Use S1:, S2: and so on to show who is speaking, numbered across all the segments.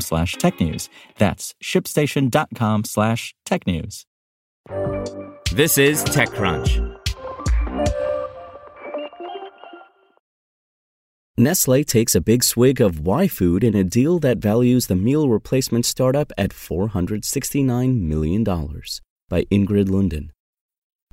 S1: slash technews. That's shipstation.com slash technews.
S2: This is TechCrunch.
S3: Nestle takes a big swig of YFood in a deal that values the meal replacement startup at $469 million. By Ingrid Lunden.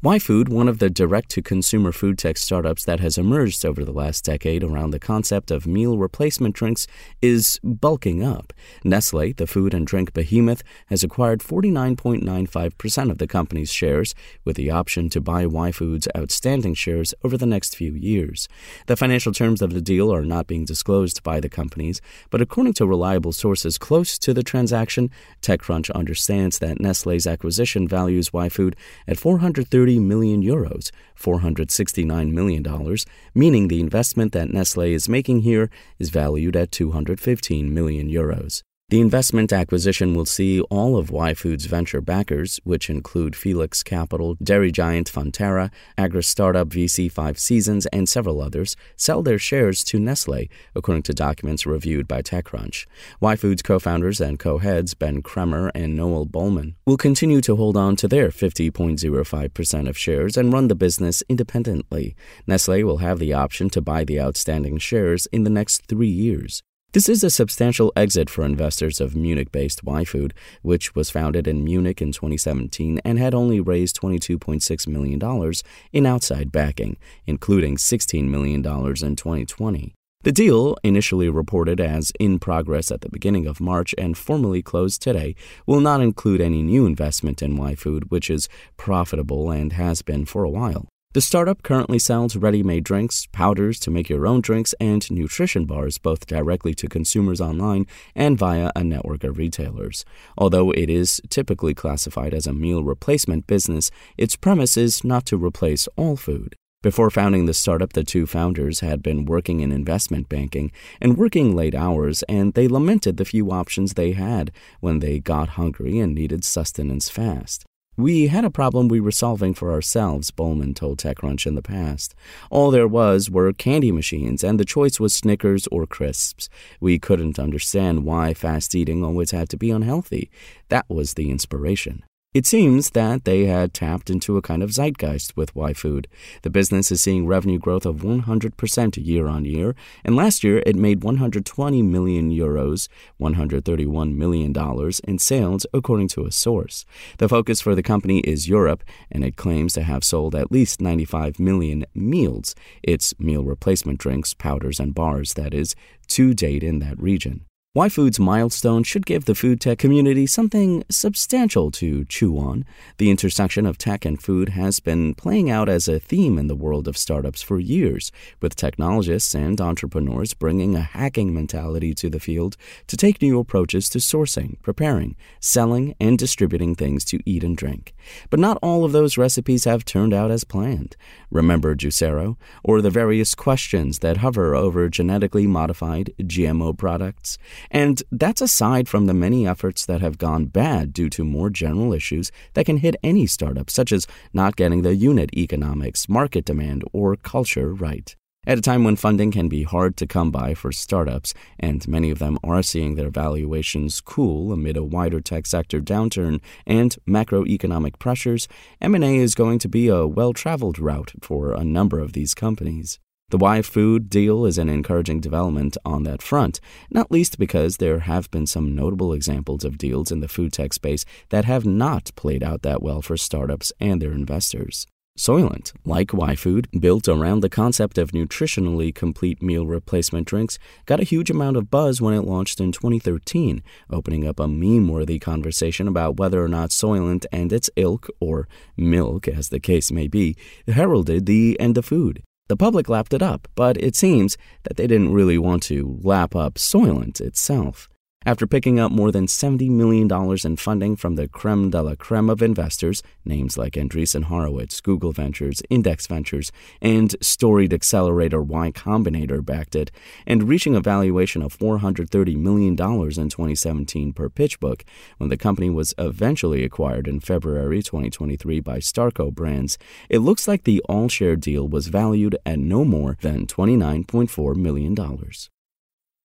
S3: YFood, one of the direct to consumer food tech startups that has emerged over the last decade around the concept of meal replacement drinks, is bulking up. Nestle, the food and drink behemoth, has acquired 49.95% of the company's shares, with the option to buy YFood's outstanding shares over the next few years. The financial terms of the deal are not being disclosed by the companies, but according to reliable sources close to the transaction, TechCrunch understands that Nestle's acquisition values YFood at 430 million euros, $469 million, meaning the investment that Nestle is making here is valued at 215 million euros. The investment acquisition will see all of YFood's venture backers, which include Felix Capital, dairy giant Fonterra, agri startup VC Five Seasons, and several others, sell their shares to Nestle, according to documents reviewed by TechCrunch. YFood's co founders and co heads, Ben Kremer and Noel Bollmann, will continue to hold on to their 50.05% of shares and run the business independently. Nestle will have the option to buy the outstanding shares in the next three years. This is a substantial exit for investors of Munich based YFood, which was founded in Munich in 2017 and had only raised $22.6 million in outside backing, including $16 million in 2020. The deal, initially reported as in progress at the beginning of March and formally closed today, will not include any new investment in YFood, which is profitable and has been for a while. The startup currently sells ready made drinks, powders to make your own drinks, and nutrition bars both directly to consumers online and via a network of retailers. Although it is typically classified as a meal replacement business, its premise is not to replace all food. Before founding the startup, the two founders had been working in investment banking and working late hours, and they lamented the few options they had when they got hungry and needed sustenance fast. We had a problem we were solving for ourselves, Bollmann told TechCrunch in the past. All there was were candy machines, and the choice was Snickers or crisps. We couldn't understand why fast eating always had to be unhealthy. That was the inspiration. It seems that they had tapped into a kind of zeitgeist with YFood. The business is seeing revenue growth of 100% year on year, and last year it made 120 million euros, $131 million in sales, according to a source. The focus for the company is Europe, and it claims to have sold at least 95 million meals, its meal replacement drinks, powders, and bars, that is, to date in that region. YFood's milestone should give the food tech community something substantial to chew on. The intersection of tech and food has been playing out as a theme in the world of startups for years, with technologists and entrepreneurs bringing a hacking mentality to the field to take new approaches to sourcing, preparing, selling, and distributing things to eat and drink. But not all of those recipes have turned out as planned. Remember Juicero, or the various questions that hover over genetically modified GMO products? And that's aside from the many efforts that have gone bad due to more general issues that can hit any startup, such as not getting the unit economics, market demand, or culture right. At a time when funding can be hard to come by for startups, and many of them are seeing their valuations cool amid a wider tech sector downturn and macroeconomic pressures, M&A is going to be a well-traveled route for a number of these companies. The YFood deal is an encouraging development on that front, not least because there have been some notable examples of deals in the food tech space that have not played out that well for startups and their investors. Soylent, like YFood, built around the concept of nutritionally complete meal replacement drinks, got a huge amount of buzz when it launched in 2013, opening up a meme worthy conversation about whether or not Soylent and its ilk, or milk as the case may be, heralded the end of food. The public lapped it up, but it seems that they didn't really want to lap up Soylent itself. After picking up more than $70 million in funding from the creme de la creme of investors, names like Andreessen Horowitz, Google Ventures, Index Ventures, and storied accelerator Y Combinator backed it, and reaching a valuation of $430 million in 2017 per PitchBook, when the company was eventually acquired in February 2023 by Starco Brands, it looks like the all share deal was valued at no more than $29.4 million.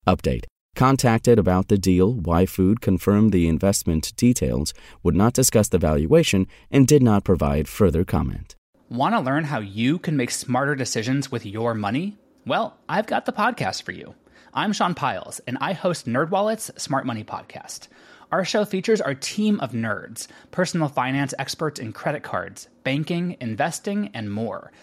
S3: Update Contacted about the deal, YFood confirmed the investment details, would not discuss the valuation, and did not provide further comment.
S4: Want to learn how you can make smarter decisions with your money? Well, I've got the podcast for you. I'm Sean Pyles, and I host NerdWallet's Smart Money Podcast. Our show features our team of nerds, personal finance experts in credit cards, banking, investing, and more –